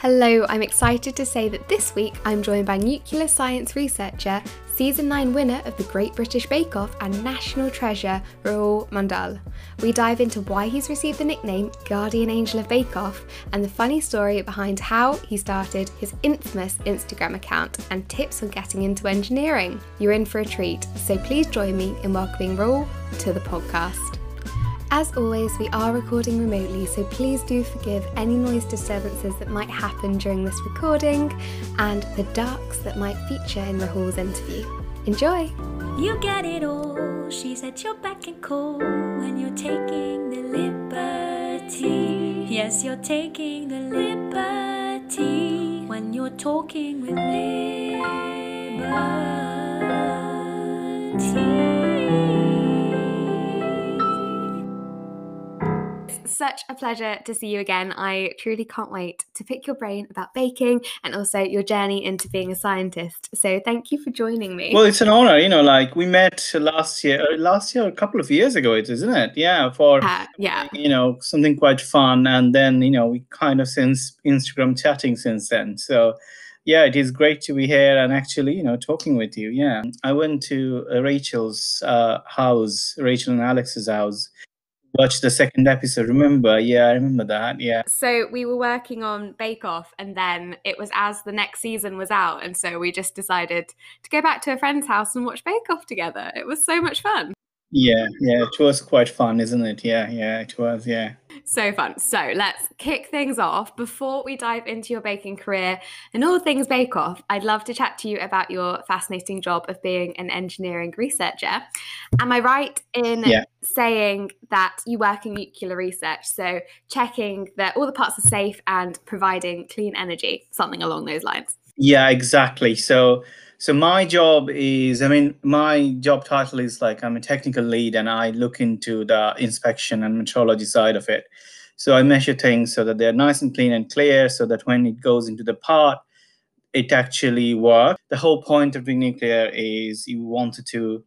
Hello, I'm excited to say that this week I'm joined by nuclear science researcher, season 9 winner of the Great British Bake Off, and national treasure, Rahul Mandal. We dive into why he's received the nickname Guardian Angel of Bake Off and the funny story behind how he started his infamous Instagram account and tips on getting into engineering. You're in for a treat, so please join me in welcoming Rahul to the podcast. As always, we are recording remotely, so please do forgive any noise disturbances that might happen during this recording and the ducks that might feature in Rahul's interview. Enjoy! You get it all, she's at your beck and call when you're taking the liberty. Yes, you're taking the liberty when you're talking with liberty. Such a pleasure to see you again. I truly can't wait to pick your brain about baking and also your journey into being a scientist. So thank you for joining me. Well, it's an honor. You know, like we met last year, uh, last year, a couple of years ago, it isn't it? Yeah, for Uh, yeah. you know something quite fun, and then you know we kind of since Instagram chatting since then. So. Yeah, it is great to be here and actually, you know, talking with you. Yeah, I went to uh, Rachel's uh, house, Rachel and Alex's house, watched the second episode. Remember? Yeah, I remember that. Yeah. So we were working on Bake Off, and then it was as the next season was out, and so we just decided to go back to a friend's house and watch Bake Off together. It was so much fun. Yeah, yeah, it was quite fun, isn't it? Yeah, yeah, it was. Yeah. So fun. So let's kick things off. Before we dive into your baking career and all things Bake Off, I'd love to chat to you about your fascinating job of being an engineering researcher. Am I right in Yeah. saying that you work in nuclear research? So checking that all the parts are safe and providing clean energy, something along those lines. Yeah, exactly. So, so my job is, I mean, my job title is like I'm a technical lead, and I look into the inspection and metrology side of it. So I measure things so that they're nice and clean and clear, so that when it goes into the part, it actually works. The whole point of doing nuclear is you wanted to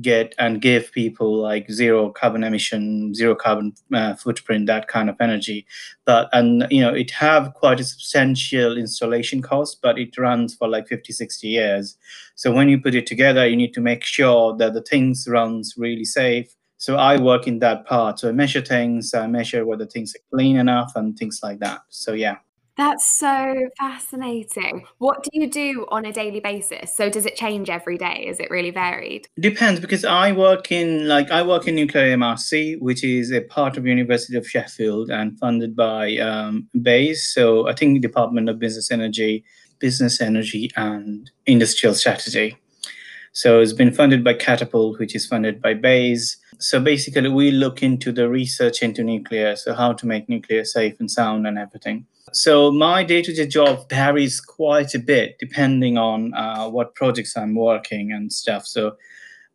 get and give people like zero carbon emission, zero carbon uh, footprint, that kind of energy. But and you know it have quite a substantial installation cost, but it runs for like 50, 60 years. So when you put it together, you need to make sure that the things runs really safe. So I work in that part. So I measure things, I measure whether things are clean enough and things like that. So yeah. That's so fascinating. What do you do on a daily basis? So does it change every day? Is it really varied? Depends because I work in like I work in nuclear MRC, which is a part of University of Sheffield and funded by um, BEIS. So I think Department of Business Energy, Business Energy and Industrial Strategy. So it's been funded by Catapult, which is funded by BEIS. So basically, we look into the research into nuclear, so how to make nuclear safe and sound and everything. So my day-to-day job varies quite a bit depending on uh, what projects I'm working and stuff. So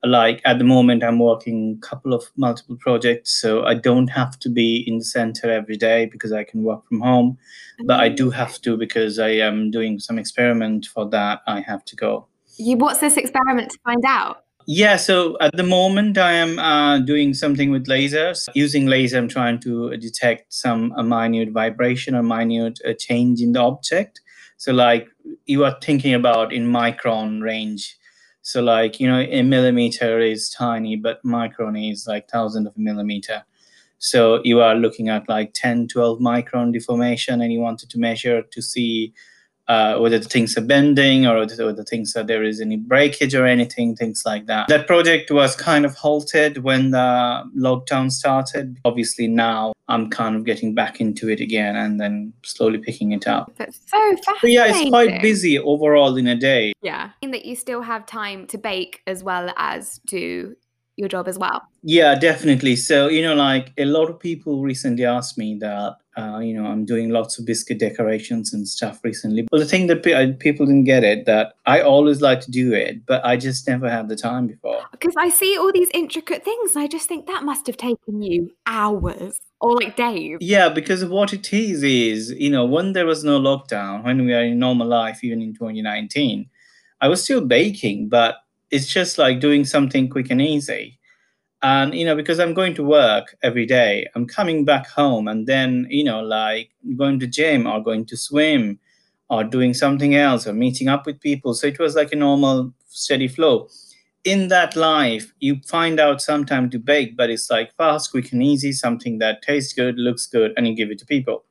like at the moment i'm working a couple of multiple projects so i don't have to be in the center every day because i can work from home but i do have to because i am doing some experiment for that i have to go You what's this experiment to find out? Yeah so at the moment i am uh, doing something with lasers. Using laser i'm trying to detect some a minute vibration or minute uh, change in the object. So like you are thinking about in micron range. So like you know a millimeter is tiny but micron is like thousand of a millimeter. So you are looking at like 10 12 micron deformation and you wanted to measure to see uh, whether the things are bending or whether things are there is any breakage or anything things like that that project was kind of halted when the lockdown started obviously now i'm kind of getting back into it again and then slowly picking it up That's so fascinating. but yeah it's quite busy overall in a day Yeah. In that you still have time to bake as well as do your job as well. Yeah, definitely. So, you know, like a lot of people recently asked me that, uh, you know, I'm doing lots of biscuit decorations and stuff recently. But the thing that pe- uh, people didn't get it, that I always like to do it, but I just never had the time before. Because I see all these intricate things and I just think that must have taken you hours or like days. Yeah, because of what it is, is, you know, when there was no lockdown, when we are in normal life, even in 2019, I was still baking, but it's just like doing something quick and easy. And you know because i'm going to work every day i'm coming back home and then you know like going to gym or going to swim or doing something else or meeting up with people. So it was like a normal steady flow. In that life you find out sometime to bake but it's like fast quick and easy something that tastes good looks good and you give it to people.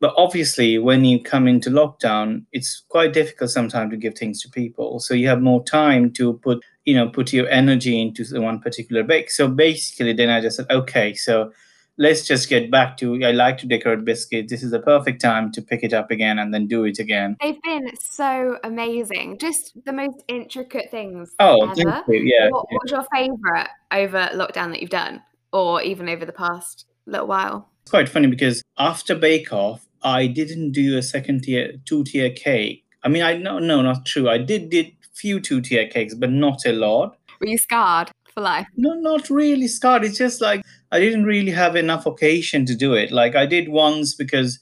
But obviously when you come into lockdown it's quite difficult sometimes to give things to people. So you have more time to put you know put your energy into the one particular bake. So basically then i just said okay so let's just get back to i like to decorate biscuits. This is the perfect time to pick it up again and then do it again. They've been so amazing. Just the most intricate things oh ever. thank you. Yeah, what, yeah. what's your favorite over lockdown that you've done or even over the past little while? It's quite funny because after bake off i didn't do a second tier two tier cake. I mean i no no not true. I did did few two tier cakes, but not a lot. Were you scarred for life? No, not really scarred. It's just like I didn't really have enough occasion to do it. Like I did once because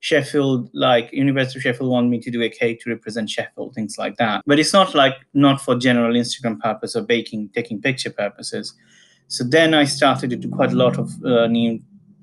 Sheffield, like University of Sheffield, wanted me to do a cake to represent Sheffield, things like that. But it's not like not for general Instagram purpose or baking, taking picture purposes. So then I started to do quite a lot of uh, new,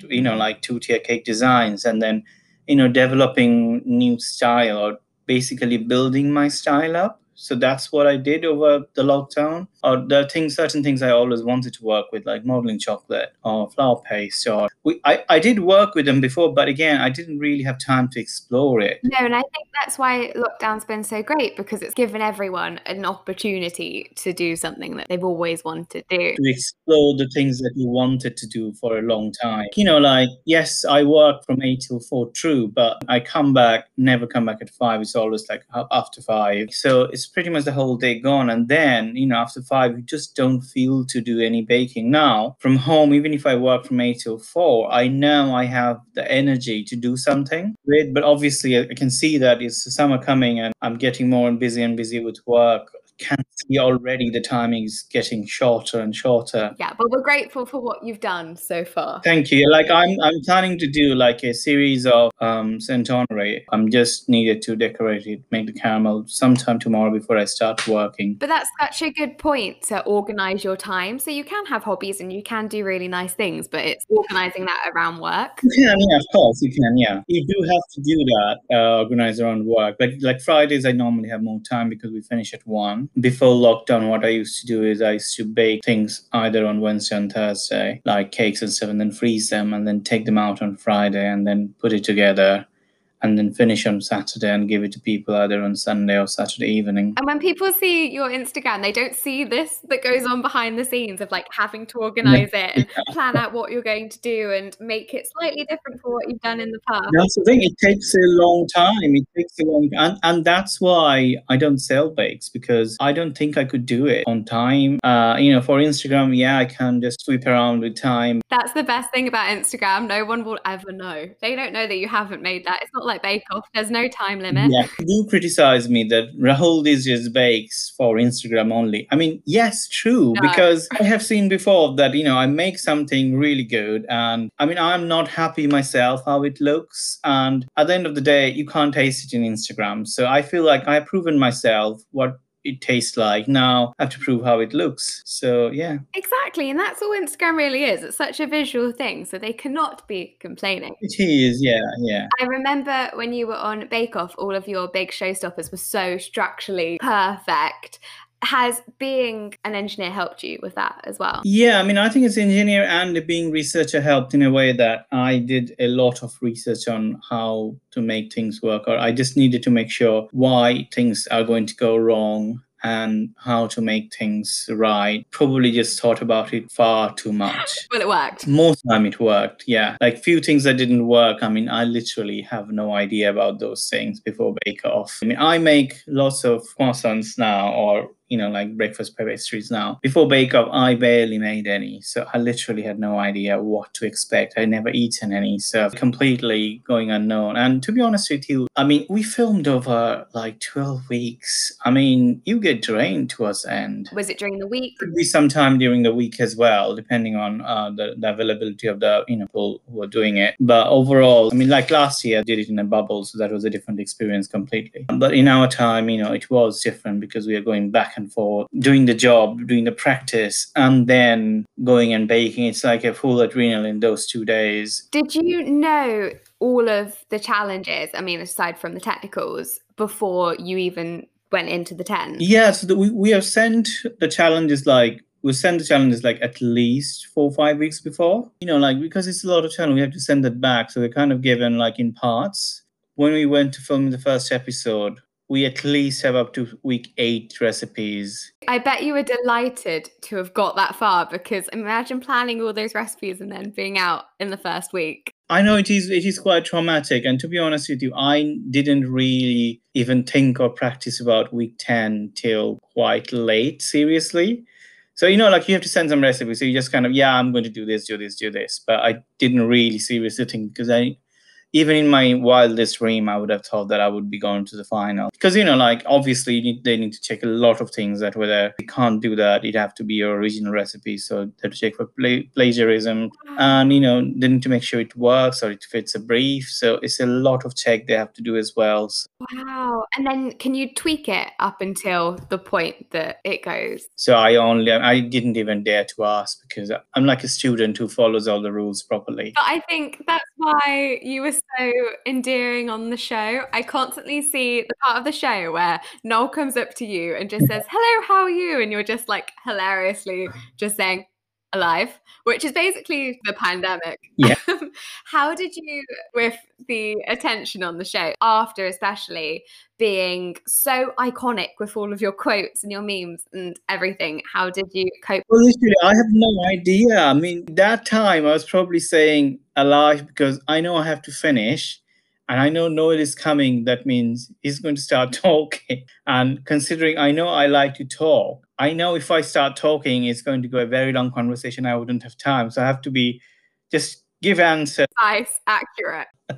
you know, like two tier cake designs, and then, you know, developing new style or basically building my style up so that's what I did over the lockdown. Or there are things, certain things I always wanted to work with, like modeling chocolate or flour paste. Or we, I, I did work with them before, but again, I didn't really have time to explore it. No, and I think that's why lockdown's been so great because it's given everyone an opportunity to do something that they've always wanted to do. To explore the things that you wanted to do for a long time. You know, like yes, I work from eight till four, true, but I come back, never come back at five. It's always like after five. So it's pretty much the whole day gone. And then, you know, after five, you just don't feel to do any baking. Now, from home, even if I work from eight till four, I know I have the energy to do something. But obviously, I can see that it's summer coming and I'm getting more and busy and busy with work can see already the timing's getting shorter and shorter. Yeah, but we're grateful for what you've done so far. Thank you. Like I'm I'm planning to do like a series of um Saint Honore. I'm just needed to decorate it, make the caramel sometime tomorrow before I start working. But that's such a good point to organize your time. So you can have hobbies and you can do really nice things, but it's organizing that around work. You can, yeah, of course you can, yeah. You do have to do that, uh, organize around work. Like like Fridays I normally have more time because we finish at one before lockdown, what I used to do is I used to bake things either on Wednesday and Thursday, like cakes and stuff, and then freeze them and then take them out on Friday and then put it together and then finish on Saturday and give it to people either on Sunday or Saturday evening. And when people see your Instagram, they don't see this that goes on behind the scenes of like having to organize it and plan out what you're going to do and make it slightly different for what you've done in the past. That's the thing. It takes a long time. It takes a long and and that's why I don't sell bakes because I don't think I could do it on time. Uh, you know, for Instagram, yeah, I can just sweep around with time. That's the best thing about Instagram. No one will ever know. They don't know that you haven't made that. It's not like Bake Off. There's no time limit. Yeah, do criticize me that Rahul is just bakes for Instagram only. I mean, yes, true, no. because I have seen before that you know I make something really good, and I mean I'm not happy myself how it looks, and at the end of the day, you can't taste it in Instagram. So I feel like I've proven myself what it tastes like. Now I have to prove how it looks. So yeah. Exactly. And that's all Instagram really is. It's such a visual thing. So they cannot be complaining. It is, yeah, yeah. I remember when you were on Bake Off, all of your big showstoppers were so structurally perfect has being an engineer helped you with that as well yeah i mean i think as engineer and being researcher helped in a way that i did a lot of research on how to make things work or i just needed to make sure why things are going to go wrong and how to make things right. Probably just thought about it far too much. But it worked. Most time it worked, yeah. Like few things that didn't work. I mean, I literally have no idea about those things before Bake Off. I mean, I make lots of croissants now or you know, like breakfast pastries now. Before Bake Off, I barely made any. So I literally had no idea what to expect. I never eaten any. So completely going unknown. And to be honest with you, I mean, we filmed over like 12 weeks. I mean, you get drained towards the end. Was it during the week? Could be sometime during the week as well, depending on uh, the, the availability of the, you know, people who are doing it. But overall, I mean, like last year, I did it in a bubble. So that was a different experience completely. But in our time, you know, it was different because we are going back back and forth, doing the job, doing the practice, and then going and baking. It's like a full adrenal in those two days. Did you know all of the challenges? I mean, aside from the technicals, before you even went into the 10? Yeah, so the, we, we have sent the challenges like we send the challenges like at least four or five weeks before. You know, like because it's a lot of challenge, we have to send it back. So we're kind of given like in parts. When we went to film the first episode, we at least have up to week eight recipes. I bet you were delighted to have got that far because imagine planning all those recipes and then being out in the first week. I know it is it is quite traumatic, and to be honest with you, I didn't really even think or practice about week ten till quite late. Seriously, so you know, like you have to send some recipes. So you just kind of yeah, I'm going to do this, do this, do this. But I didn't really seriously think because I even in my wildest dream, I would have thought that I would be going to the final. Because, you know, like obviously you need, they need to check a lot of things that were there. you can't do that, it have to be your original recipe. So they have to check for pla- plagiarism and, you know, they need to make sure it works or it fits a brief. So it's a lot of check they have to do as well. So, Wow. And then can you tweak it up until the point that it goes? so I only, I didn't even dare to ask because I'm like a student who follows all the rules properly. But I think that's why you were so endearing on the show. I constantly see the part of the show where Noel comes up to you and just says, Hello, how are you? And you're just like hilariously just saying, Alive, which is basically the pandemic. Yeah. how did you, with the attention on the show, after especially being so iconic with all of your quotes and your memes and everything, how did you cope? Well, literally, I have no idea. I mean, that time I was probably saying alive because I know I have to finish and I know Noel is coming. That means he's going to start talking. And considering I know I like to talk, I know if I start talking, it's going to go a very long conversation. I wouldn't have time. So I have to be just give answer. Nice, accurate.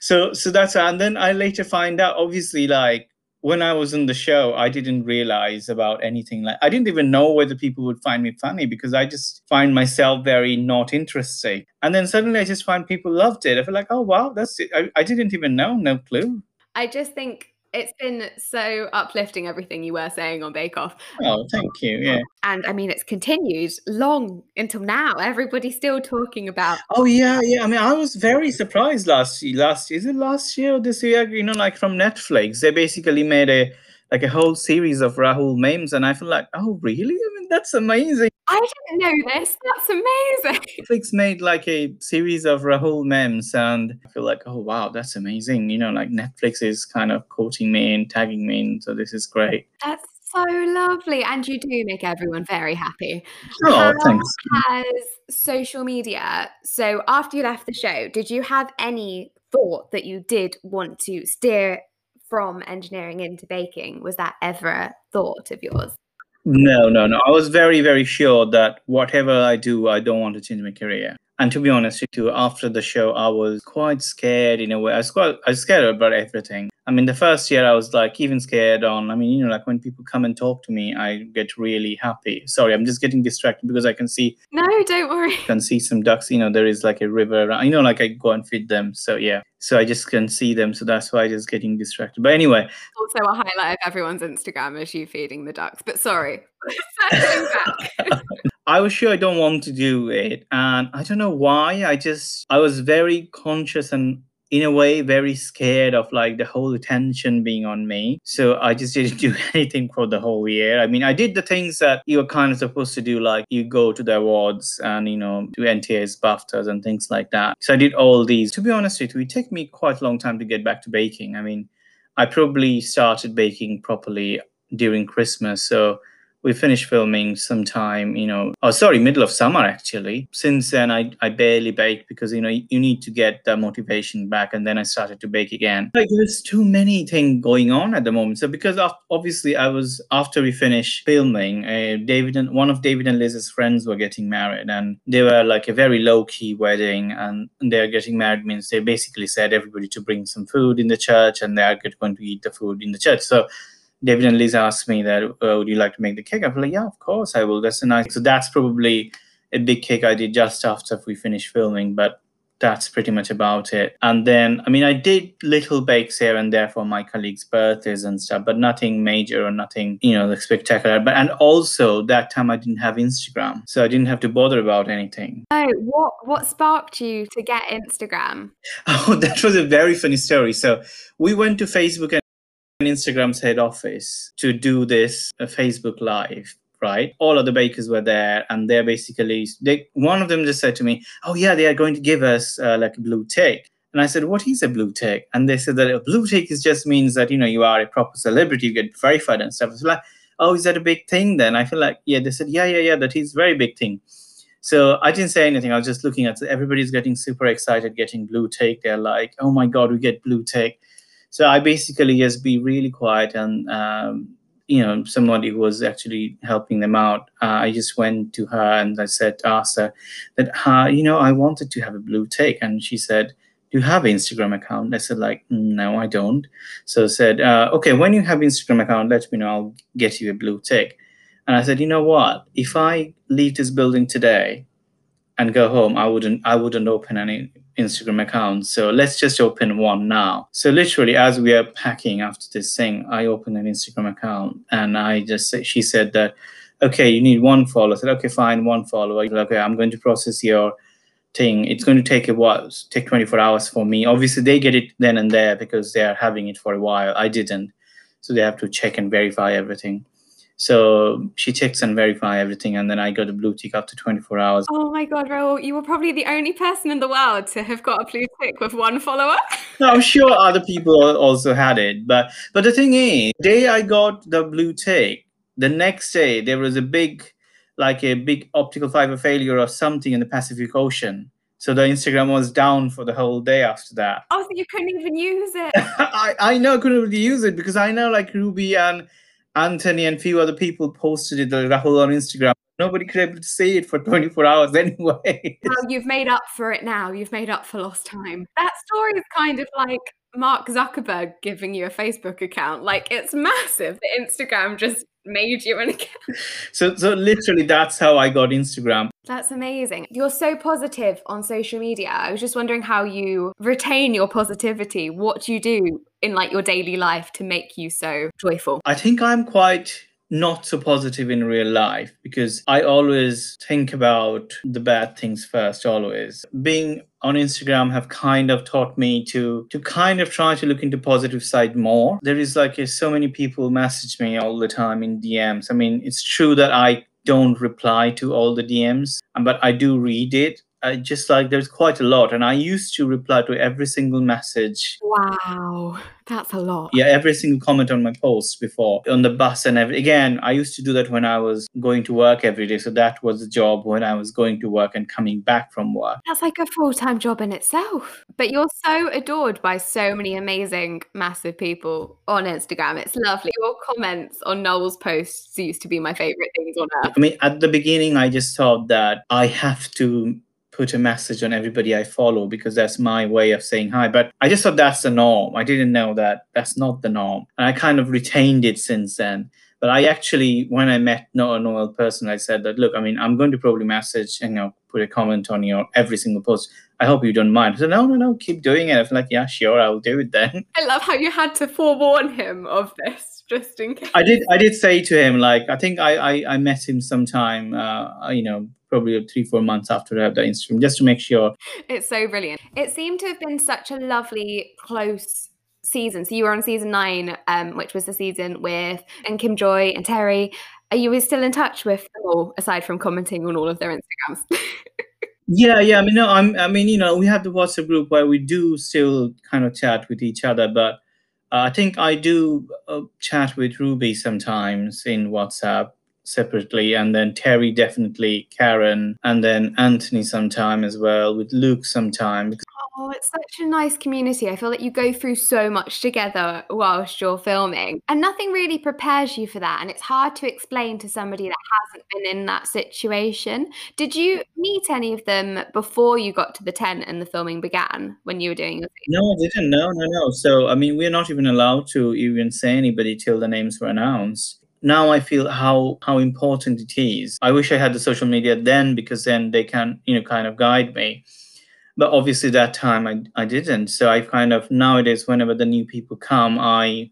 So so that's and then I later find out obviously like when I was in the show, I didn't realize about anything like I didn't even know whether people would find me funny because I just find myself very not interesting. And then suddenly I just find people loved it. I feel like, oh wow, that's it. I, I didn't even know, no clue. I just think it's been so uplifting everything you were saying on Bake Off. Oh, thank you. Yeah. And I mean, it's continued long until now. Everybody's still talking about. Oh yeah, yeah. I mean, I was very surprised last year. Last is it last year or this year? You know, like from Netflix, they basically made a like a whole series of Rahul memes, and I feel like, oh really? I mean, that's amazing. I didn't know this. That's amazing. Netflix made like a series of Rahul memes, and I feel like, oh wow, that's amazing. You know, like Netflix is kind of quoting me and tagging me, and so this is great. That's so lovely. And you do make everyone very happy. Oh, How thanks. has social media, so after you left the show, did you have any thought that you did want to steer from engineering into baking? Was that ever a thought of yours? No, no, no. I was very, very sure that whatever I do, I don't want to change my career. And to be honest with you, after the show, I was quite scared in a way. I was quite, I was scared about everything. I mean, the first year I was like even scared on. I mean, you know, like when people come and talk to me, I get really happy. Sorry, I'm just getting distracted because I can see No, don't worry. I can see some ducks. You know, there is like a river. around- You know, like I go and feed them. So yeah, so I just can see them. So that's why I just getting distracted. But anyway, Also, a highlight of everyone's Instagram is you feeding the ducks. But sorry. I was sure I don't want to do it. And I don't know why. I just, I was very conscious and in a way very scared of like the whole attention being on me. So I just didn't do anything for the whole year. I mean, I did the things that you were kind of supposed to do, like you go to the awards and, you know, do NTAs, BAFTAs and things like that. So I did all these. To be honest with you, it took me quite a long time to get back to baking. I mean, I probably started baking properly during Christmas. So we finished filming sometime, you know, oh, sorry, middle of summer actually. Since then, I, I barely baked because, you know, you need to get the motivation back. And then I started to bake again. Like there's too many things going on at the moment. So because obviously I was, after we finished filming, uh, David and one of David and Liz's friends were getting married and they were like a very low key wedding. And they're getting married means they basically said everybody to bring some food in the church and they're going to eat the food in the church. So David and Lisa asked me that, uh, would you like to make the cake? I was like, yeah, of course I will. That's a nice. So that's probably a big cake I did just after we finished filming. But that's pretty much about it. And then, I mean, I did little bakes here and there for my colleagues' birthdays and stuff, but nothing major or nothing, you know, like spectacular. But and also that time I didn't have Instagram, so I didn't have to bother about anything. Oh, what what sparked you to get Instagram? Oh, that was a very funny story. So we went to Facebook and Instagram's head office to do this uh, Facebook Live right all of the bakers were there and they're basically they one of them just said to me oh yeah they are going to give us uh, like a blue tick and i said what is a blue tick and they said that a blue tick is just means that you know you are a proper celebrity you get verified and stuff it's like oh is that a big thing then i feel like yeah they said yeah yeah yeah that is very big thing so I didn't say anything. I was just looking at everybody's getting super excited, getting blue tick. They're like, "Oh my god, we get blue tick!" So I basically just be really quiet and um, you know somebody who was actually helping them out. Uh, i just went to her and i said asked her that uh, you know i wanted to have a blue tick. And she said do you have an instagram account? I said like no i don't. So I said uh, okay when you have instagram account let me know. I'll get you a blue tick. And i said you know what? If i leave this building today and go home i wouldn't i wouldn't open any Instagram account. So let's just open one now. So literally, as we are packing after this thing, I open an Instagram account and I just she said that, okay, you need one follower. I said, okay, fine, one follower. Okay, I'm going to process your thing. It's going to take a while, take 24 hours for me. Obviously, they get it then and there because they are having it for a while. I didn't, so they have to check and verify everything. So she checks and verify everything, and then I got a blue tick after 24 hours. Oh my god, Rahul, you were probably the only person in the world to have got a blue tick with one follower. no, I'm sure other people also had it, but but the thing is, the day I got the blue tick, the next day there was a big, like a big optical fiber failure or something in the Pacific Ocean. So the Instagram was down for the whole day after that. Oh, so you couldn't even use it. I, I know I couldn't really use it because I know like Ruby and Antony and a few other people posted it, Rahul on Instagram. Nobody could able to see it for 24 hours anyway. Well, you've made up for it now. You've made up for lost time. That story is kind of like Mark Zuckerberg giving you a Facebook account. Like it's massive. The Instagram just made you an account. So so literally that's how I got Instagram. That's amazing. You're so positive on social media. I was just wondering how you retain your positivity. What do you do in like your daily life to make you so joyful? I think I'm quite not so positive in real life because I always think about the bad things first always. Being on Instagram have kind of taught me to to kind of try to look into positive side more. There is like uh, so many people message me all the time in DMs. I mean, it's true that I don't reply to all the DMs, but I do read it I just like there's quite a lot, and I used to reply to every single message. Wow, that's a lot. Yeah, every single comment on my posts before on the bus and every. Again, I used to do that when I was going to work every day, so that was the job when I was going to work and coming back from work. That's like a full time job in itself. But you're so adored by so many amazing, massive people on Instagram. It's lovely. Your comments on Noel's posts used to be my favorite things on earth. I mean, at the beginning, I just thought that I have to put a message on everybody I follow because that's my way of saying hi. But I just thought that's the norm. I didn't know that that's not the norm. And I kind of retained it since then. But I actually, when I met Noel Noel person, I said that, look, I mean, I'm going to probably message and you know, put a comment on your every single post. I hope you don't mind. I said, no, no, no, keep doing it. I was like, yeah, sure, I'll do it then. I love how you had to forewarn him of this just in case. I did. I did say to him, like, I think I I, I met him sometime, uh, you know, probably three, four months after I have the Instagram, just to make sure. It's so brilliant. It seemed to have been such a lovely, close season. So you were on season nine, um, which was the season with and Kim Joy and Terry. Are you still in touch with them all, aside from commenting on all of their Instagrams? yeah, yeah. I mean, no, I'm. I mean, you know, we have the WhatsApp group where we do still kind of chat with each other, but uh, I think I do uh, chat with Ruby sometimes in WhatsApp separately and then terry definitely karen and then antony sometime as well with luke sometime Oh, it's such a nice community. I feel like you go through so much together whilst you're filming, and nothing really prepares you for that. And it's hard to explain to somebody that hasn't been in that situation. Did you meet any of them before you got to the tent and the filming began when you were doing your No, I didn't. No, no, no. So, I mean, we're not even allowed to even say anybody till the names were announced now I feel how how important it is. I wish I had the social media then because then they can you know kind of guide me. But obviously that time I, I didn't so i kind of nowadays whenever the new people come i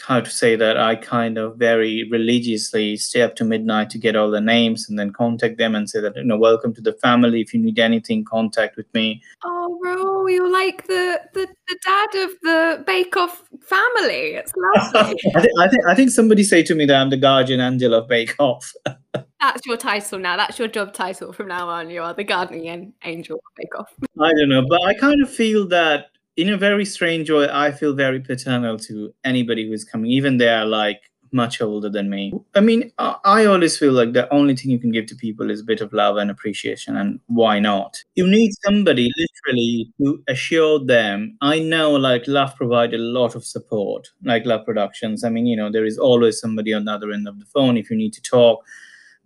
how to say that I kind of very religiously stay up to midnight to get all the names and then contact them and say that you know welcome to the family. If you need anything, contact with me. Oh, Ro, you're like the the, the dad of the Bake Off family. It's lovely. I, think, I think I think somebody say to me that I'm the guardian angel of Bake Off. That's your title now. That's your job title from now on. You are the guardian angel Bake Off. I don't know, but I kind of feel that in a very strange way, I feel very paternal to anybody who is coming, even they are like much older than me. I mean, I always feel like the only thing you can give to people is a bit of love and appreciation, and why not? You need somebody literally to assure them. I know, like, Love provide a lot of support, like Love Productions. I mean, you know, there is always somebody on the other end of the phone if you need to talk.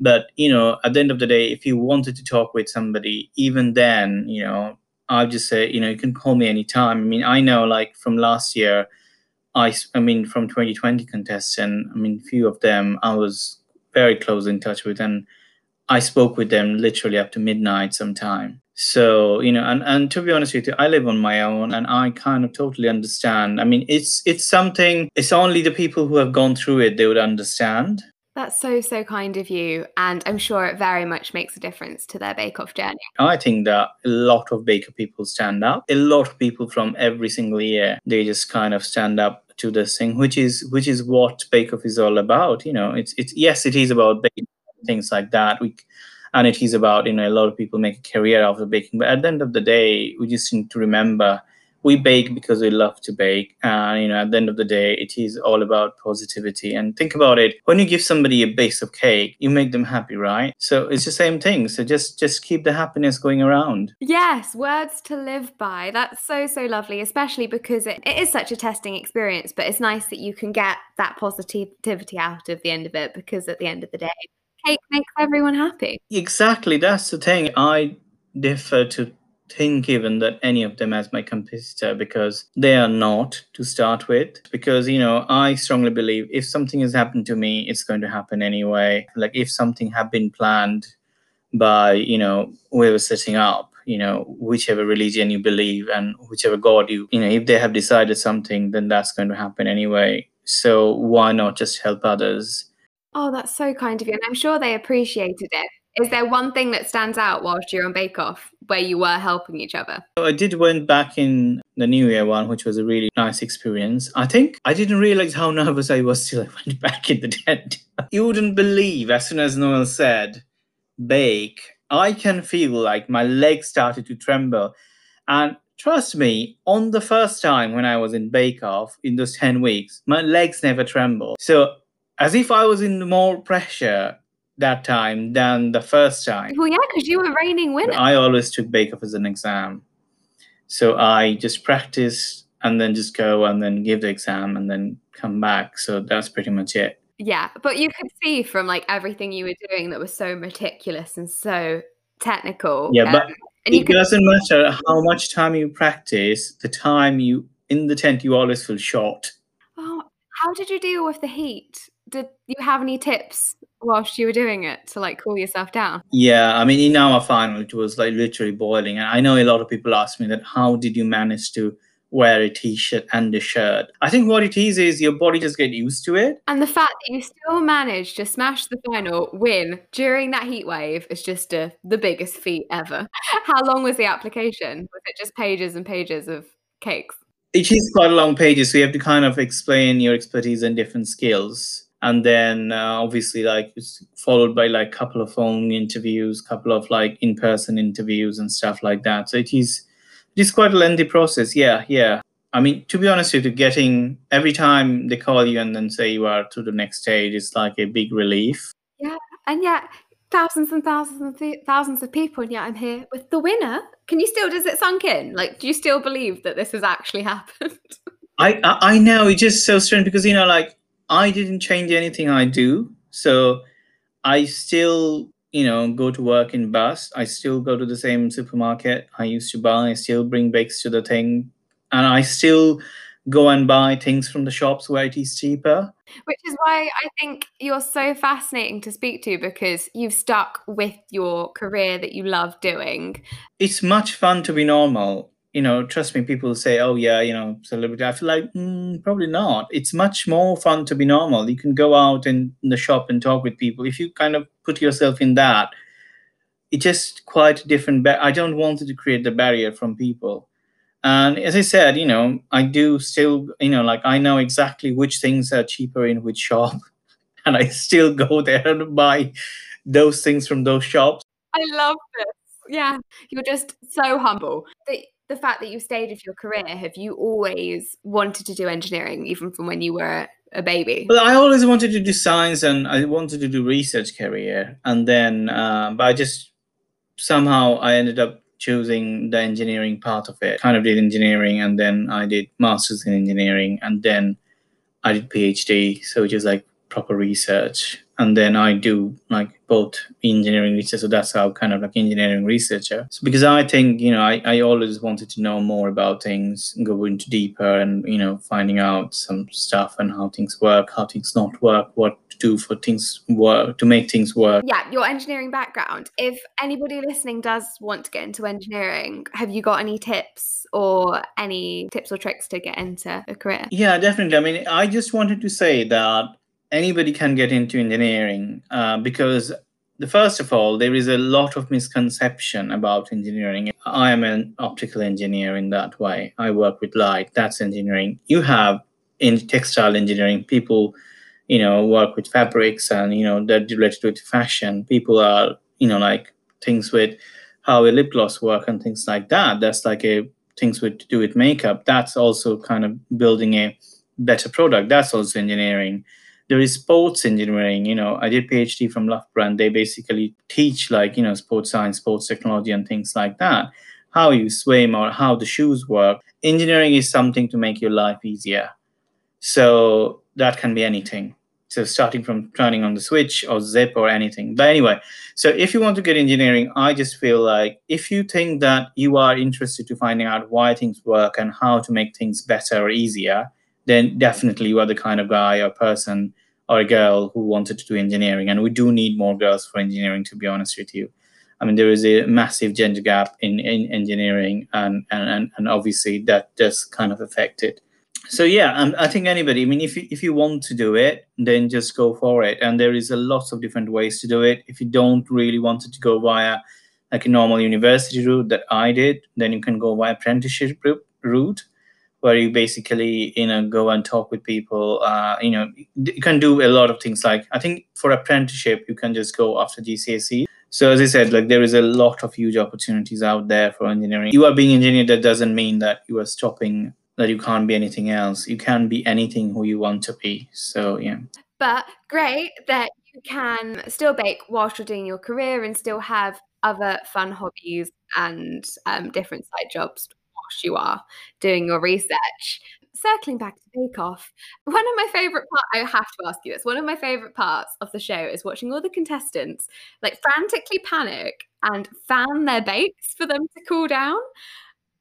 But, you know, at the end of the day, if you wanted to talk with somebody, even then, you know, I'll just say, you know, you can call me anytime. I mean, I know like from last year, I, I mean, from 2020 contestant, I mean, few of them I was very close in touch with, and I spoke with them literally up to midnight sometime. So, you know, and, and to be honest with you, I live on my own and I kind of totally understand. I mean, it's it's something, it's only the people who have gone through it they would understand. That's so, so kind of you. And I'm sure it very much makes a difference to their Bake Off journey. I think that a lot of baker people stand up. A lot of people from every single year, they just kind of stand up to this thing, which is which is what Bake Off is all about. You know, it's it's yes, it is about baking things like that. We and it is about, you know, a lot of people make a career out of baking. But at the end of the day, we just need to remember we bake because we love to bake and you know at the end of the day it is all about positivity. And think about it when you give somebody a base of cake you make them happy right? So it's the same thing. So just just keep the happiness going around. Yes words to live by. That's so so lovely especially because it, it is such a testing experience but it's nice that you can get that positivity out of the end of it because at the end of the day cake makes everyone happy. Exactly that's the thing. I differ to think even that any of them as my competitor because they are not to start with. Because you know i strongly believe if something has happened to me it's going to happen anyway. Like if something had been planned by you know whoever setting up you know whichever religion you believe and whichever god you you know if they have decided something then that's going to happen anyway. So why not just help others? Oh that's so kind of you and i'm sure they appreciated it is there one thing that stands out whilst you're on Bake Off where you were helping each other? I did went back in the New Year one, which was a really nice experience. I think I didn't realize how nervous I was till I went back in the tent. you wouldn't believe as soon as Noel said bake, I can feel like my legs started to tremble. And trust me, on the first time when I was in Bake Off in those 10 weeks, my legs never trembled. So as if I was in more pressure that time than the first time. Well, yeah, because you were reigning winner. I always took Bake Off as an exam. So I just practice and then just go and then give the exam and then come back. So that's pretty much it. Yeah, but you could see from like everything you were doing that was so meticulous and so technical. Yeah, um, but and it could- doesn't matter how much time you practice, the time you in the tent, you always feel short. Oh, how did you deal with the heat? Did you have any tips whilst you were doing it to like cool yourself down? Yeah, I mean, in our final, it was like literally boiling. And I know a lot of people ask me that how did you manage to wear a t-shirt and a shirt? I think what it is is your body just get used to it. And the fact that you still managed to smash the final, win during that heat wave is just a, the biggest feat ever. how long was the application? Was it just pages and pages of cakes? It is quite a long pages, so you have to kind of explain your expertise and different skills and then uh, obviously like it's followed by like a couple of phone interviews couple of like in-person interviews and stuff like that. So it is it is quite a lengthy process. Yeah yeah. I mean to be honest with you getting every time they call you and then say you are to the next stage is like a big relief. Yeah and yet thousands and thousands and th- thousands of people and yet i'm here with the winner. Can you still does it sunk in? Like do you still believe that this has actually happened? I, I i know it's just so strange because you know like I didn't change anything I do. So I still, you know, go to work in bus. I still go to the same supermarket I used to buy. I still bring bakes to the thing. And I still go and buy things from the shops where it is cheaper. Which is why I think you're so fascinating to speak to because you've stuck with your career that you love doing. It's much fun to be normal. You know, trust me, people say, oh, yeah, you know, celebrity. I feel like, mm, probably not. It's much more fun to be normal. You can go out in, the shop and talk with people. If you kind of put yourself in that, it's just quite different. Ba- I don't want to create the barrier from people and as I said, you know, I do still, you know, like I know exactly which things are cheaper in which shop, and I still go there and buy those things from those shops. I love this. Yeah, you're just so humble. The the fact that you stayed with your career, have you always wanted to do engineering, even from when you were a baby? Well, I always wanted to do science and I wanted to do research career, and then, uh, but I just somehow I ended up choosing the engineering part of it. Kind of did engineering and then I did masters in engineering and then I did PhD, so is like proper research. And then I do like both engineering research, so that's how kind of like engineering researcher. So because I think you know I, I always wanted to know more about things, go into deeper, and you know finding out some stuff and how things work, how things not work, what to do for things work to make things work. Yeah your engineering background. If anybody listening does want to get into engineering have you got any tips or any tips or tricks to get into a career? Yeah definitely. I mean i just wanted to say that anybody can get into engineering uh, because the first of all there is a lot of misconception about engineering. I am an optical engineer in that way. I work with light. That's engineering. You have in textile engineering people you know work with fabrics and you know that related with fashion. People are you know like things with how a lip gloss work and things like that. That's like a things with to do with makeup. That's also kind of building a better product. That's also engineering there is sports engineering you know i did phd from Loughborough they basically teach like you know sports science sports technology and things like that. How you swim or how the shoes work. Engineering is something to make your life easier. So that can be anything. So starting from turning on the switch or zip or anything. But anyway so if you want to get engineering i just feel like if you think that you are interested to finding out why things work and how to make things better or easier then definitely you are the kind of guy or person or a girl who wanted to do engineering and we do need more girls for engineering to be honest with you. I mean there is a massive gender gap in, in engineering and, and and obviously that does kind of affect it. So yeah i think anybody i mean if you, if you want to do it then just go for it. And there is a lot of different ways to do it. If you don't really want it to go via like a normal university route that i did then you can go via apprenticeship route where you basically you know go and talk with people uh, you know you can do a lot of things like i think for apprenticeship you can just go after gcse so as i said like there is a lot of huge opportunities out there for engineering you are being engineer that doesn't mean that you are stopping that you can't be anything else. You can be anything who you want to be. So yeah. But great that you can still bake whilst you're doing your career and still have other fun hobbies and um, different side jobs whilst you are doing your research. Circling back to Bake Off, one of my favorite parts, I have to ask you this, one of my favorite parts of the show is watching all the contestants like frantically panic and fan their bakes for them to cool down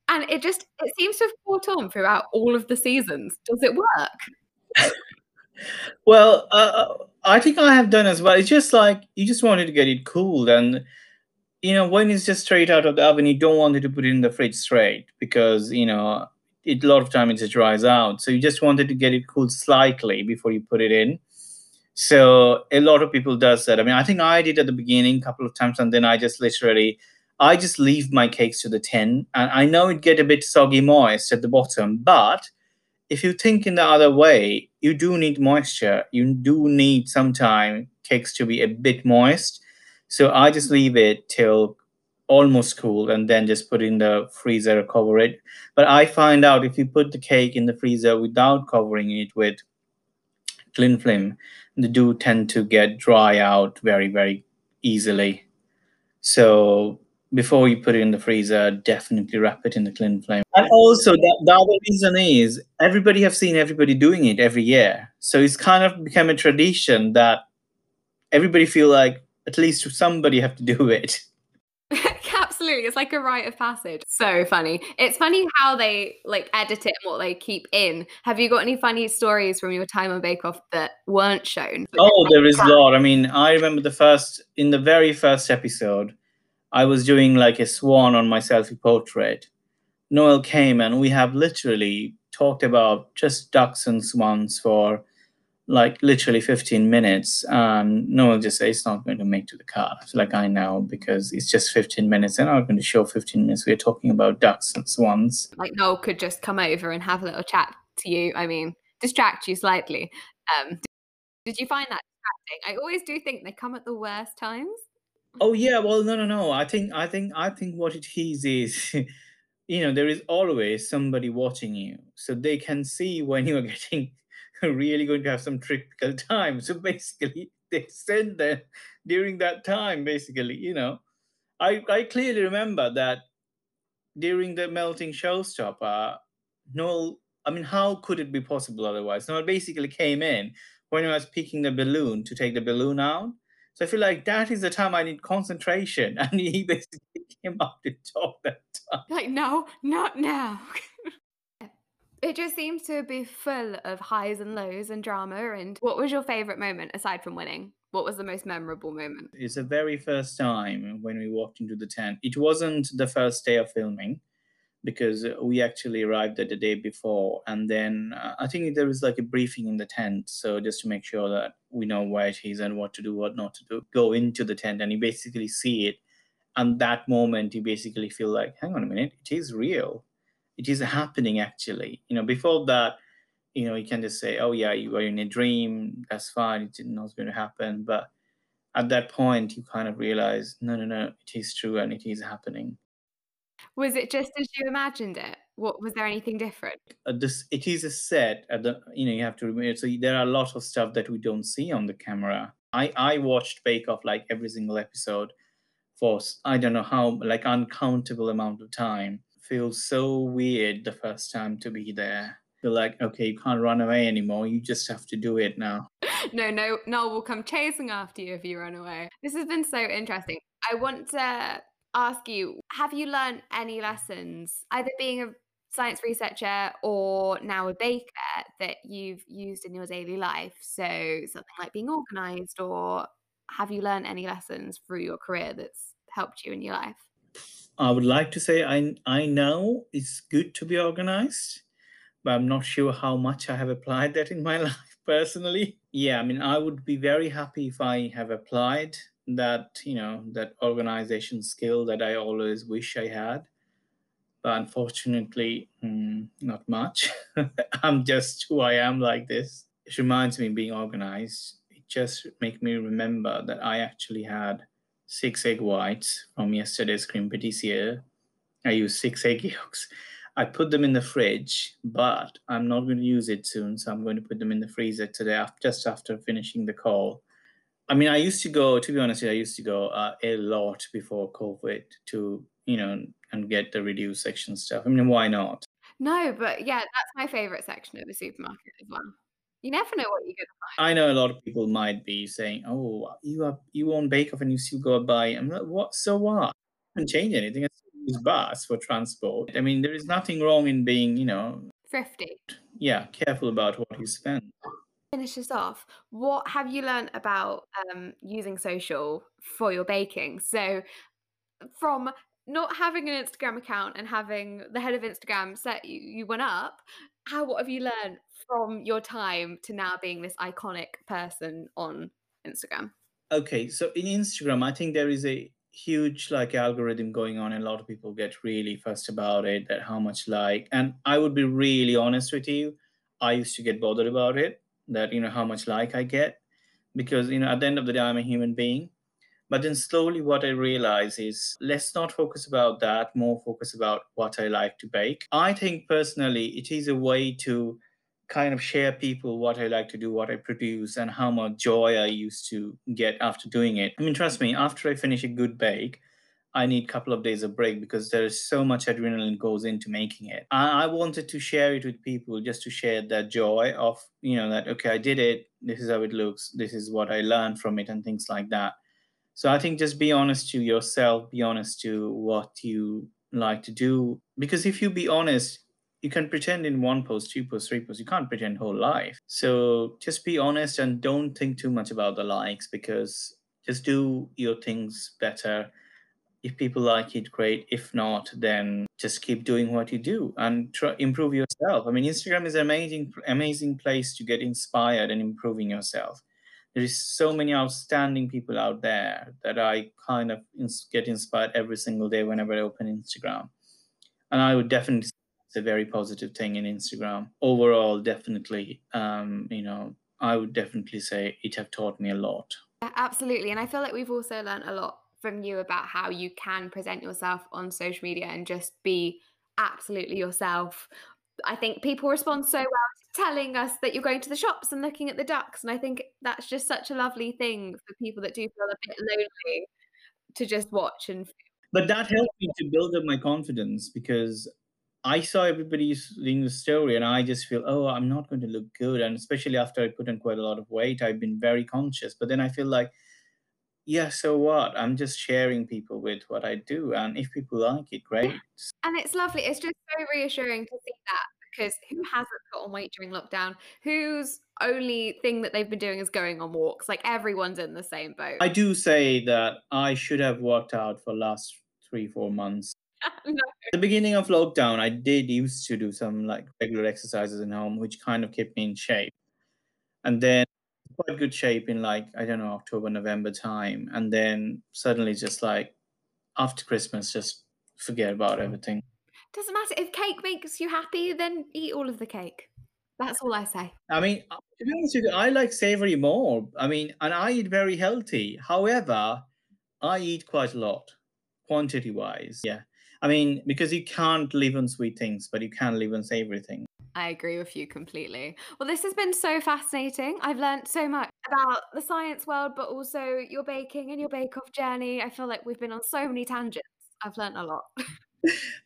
and it just it seems to have caught on throughout all of the seasons. Does it work? well, uh, I think I have done as well. It's just like you just wanted to get it cooled, and you know when it's just straight out of the oven, you don't want it to put it in the fridge straight because you know it, a lot of time it just dries out. So you just wanted to get it cooled slightly before you put it in. So a lot of people does that. I mean, I think I did at the beginning a couple of times, and then I just literally I just leave my cakes to the tin, and I know it get a bit soggy moist at the bottom, but if you think in the other way, you do need moisture. You do need some time cakes to be a bit moist. So I just leave it till almost cool and then just put in the freezer cover it. But I find out if you put the cake in the freezer without covering it with cling film, they do tend to get dry out very, very easily. So before you put it in the freezer, definitely wrap it in the cling film. And also, the, the other reason is everybody have seen everybody doing it every year, so it's kind of become a tradition that everybody feel like at least somebody have to do it. Absolutely. It's like a rite of passage. So funny. It's funny how they like edit it and what they keep in. Have you got any funny stories from your time on Bake Off that weren't shown? Oh, there is a lot. I mean, I remember the first in the very first episode, I was doing like a swan on my selfie portrait. Noel came and we have literally talked about just ducks and swans for like literally 15 minutes and Noel just said it's not going to make to the car. So like I know because it's just 15 minutes and I'm going to show 15 minutes. We're talking about ducks and swans. Like Noel could just come over and have a little chat to you. I mean, distract you slightly. Um, did you find that distracting? I always do think they come at the worst times. Oh yeah, well no no no. I think I think I think what it is is you know there is always somebody watching you so they can see when you are getting really going to have some critical time so basically they send them during that time basically you know i i clearly remember that during the melting showstopper noel i mean how could it be possible otherwise noel basically came in when i was picking the balloon to take the balloon out so I feel like that is the time I need concentration. And he basically came up to talk that time. Like, no, not now. It just seems to be full of highs and lows and drama. And what was your favorite moment aside from winning? What was the most memorable moment? It's the very first time when we walked into the tent. It wasn't the first day of filming because we actually arrived at the day before and then uh, i think there was like a briefing in the tent so just to make sure that we know where it is and what to do what not to do go into the tent and you basically see it and that moment you basically feel like hang on a minute it is real it is happening actually you know before that you know you can just say oh yeah you were in a dream that's fine it's not know it's going to happen but at that point you kind of realize no no no it is true and it is happening was it just as you imagined it? What was there anything different? Uh, this it is a set. At the you know you have to remember. So there are a lot of stuff that we don't see on the camera. I I watched Bake Off like every single episode for I don't know how like uncountable amount of time. Feels so weird the first time to be there. You're like okay, you can't run away anymore. You just have to do it now. no, no, Noel will come chasing after you if you run away. This has been so interesting. I want to ask you have you learned any lessons, either being a science researcher or now a baker, that you've used in your daily life? So, something like being organized, or have you learned any lessons through your career that's helped you in your life? I would like to say I I know it's good to be organized, but I'm not sure how much I have applied that in my life personally. Yeah, I mean, I would be very happy if I have applied that you know that organization skill that i always wish i had. But unfortunately mm, not much. I'm just who i am like this. It reminds me being organized. It just makes me remember that i actually had six egg whites from yesterday's cream patissiere i used six egg yolks i put them in the fridge but i'm not going to use it soon so i'm going to put them in the freezer today just after finishing the call I mean, I used to go. To be honest, I used to go uh, a lot before COVID to you know and get the reduced section stuff. I mean, why not? No, but yeah, that's my favorite section of the supermarket as well. You never know what you're gonna find. I know a lot of people might be saying, "Oh, you are you own Bake Off and you still go buy." I'm like, "What? So what? I haven't changed anything. I still use bus for transport. I mean, there is nothing wrong in being, you know, thrifty. Yeah, careful about what you spend." finish this off, what have you learned about um, using social for your baking? So, from not having an Instagram account and having the head of Instagram set you, you one up, how what have you learned from your time to now being this iconic person on Instagram? Okay, so in Instagram, I think there is a huge like algorithm going on and a lot of people get really fussed about it that how much like and i would be really honest with you i used to get bothered about it that you know how much like i get because you know at the end of the day i'm a human being but then slowly what i realize is let's not focus about that more focus about what i like to bake i think personally it is a way to kind of share people what i like to do what i produce and how much joy i used to get after doing it i mean trust me after i finish a good bake I need a couple of days of break because there is so much adrenaline goes into making it. I, I, wanted to share it with people just to share that joy of, you know, that, okay, I did it. This is how it looks. This is what I learned from it and things like that. So I think just be honest to yourself, be honest to what you like to do. Because if you be honest, you can pretend in one post, two posts, three posts. You can't pretend whole life. So just be honest and don't think too much about the likes because just do your things better. If people like it, great. If not, then just keep doing what you do and try improve yourself. I mean, Instagram is an amazing, amazing place to get inspired and improving yourself. There is so many outstanding people out there that I kind of ins- get inspired every single day whenever I open Instagram. And I would definitely say it's a very positive thing in Instagram. Overall, definitely, um, you know, I would definitely say it have taught me a lot. Absolutely. And I feel like we've also learned a lot from you about how you can present yourself on social media and just be absolutely yourself. I think people respond so well telling us that you're going to the shops and looking at the ducks. And I think that's just such a lovely thing for people that do feel a bit lonely to just watch and but that helped me to build up my confidence because I saw everybody reading the story and I just feel, oh, I'm not going to look good. And especially after I put on quite a lot of weight, I've been very conscious. But then I feel like, yeah, so what? I'm just sharing people with what I do. And if people like it, great. And it's lovely. It's just so reassuring to see that because who mm. hasn't put on weight during lockdown? Whose only thing that they've been doing is going on walks? Like everyone's in the same boat. I do say that I should have worked out for last three, four months no. the beginning of lockdown, I did used to do some like regular exercises in home, which kind of kept me in shape. And then quite good shape in like, I don't know, October, November time. And then suddenly just like after Christmas, just forget about mm. everything. Doesn't matter. If cake makes you happy, then eat all of the cake. That's all I say. I mean, uh, to be honest with you, I like savory more. I mean, and I eat very healthy. However, I eat quite a lot, quantity wise. Yeah. I mean, because you can't live on sweet things, but you can live on savory things. I agree with you completely. Well, this has been so fascinating. I've learned so much about the science world, but also your baking and your bake off journey. I feel like we've been on so many tangents. I've learned a lot.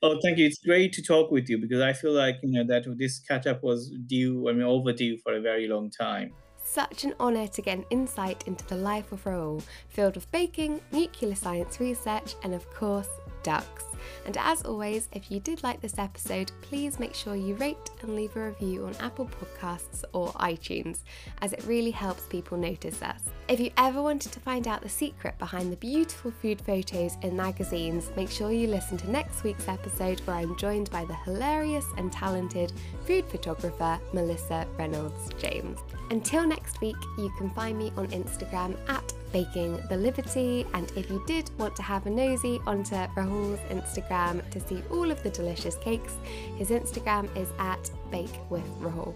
oh, thank you. It's great to talk with you because I feel like, you know, that this catch up was due, I mean, overdue for a very long time. Such an honour to get an insight into the life of Rahul, filled with baking, nuclear science research, and of course, ducks. And as always, if you did like this episode, please make sure you rate and leave a review on Apple Podcasts or iTunes, as it really helps people notice us. If you ever wanted to find out the secret behind the beautiful food photos in magazines, make sure you listen to next week's episode where I'm joined by the hilarious and talented food photographer Melissa Reynolds James. Until next week, you can find me on Instagram at Baking the Liberty. And if you did want to have a nosy onto Rahul's Instagram to see all of the delicious cakes, his Instagram is at Bake with Rahul.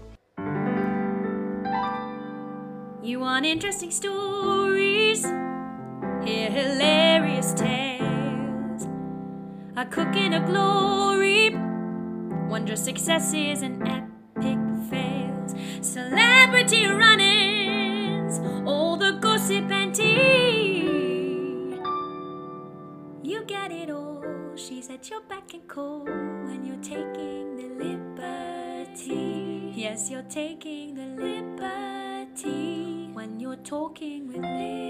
You want interesting stories? Hear hilarious tales. A cook in a glory, wondrous successes and epic fails. Celebrity run-ins, She's at your back and call when you're taking the liberty. Yes, you're taking the liberty when you're talking with liberty.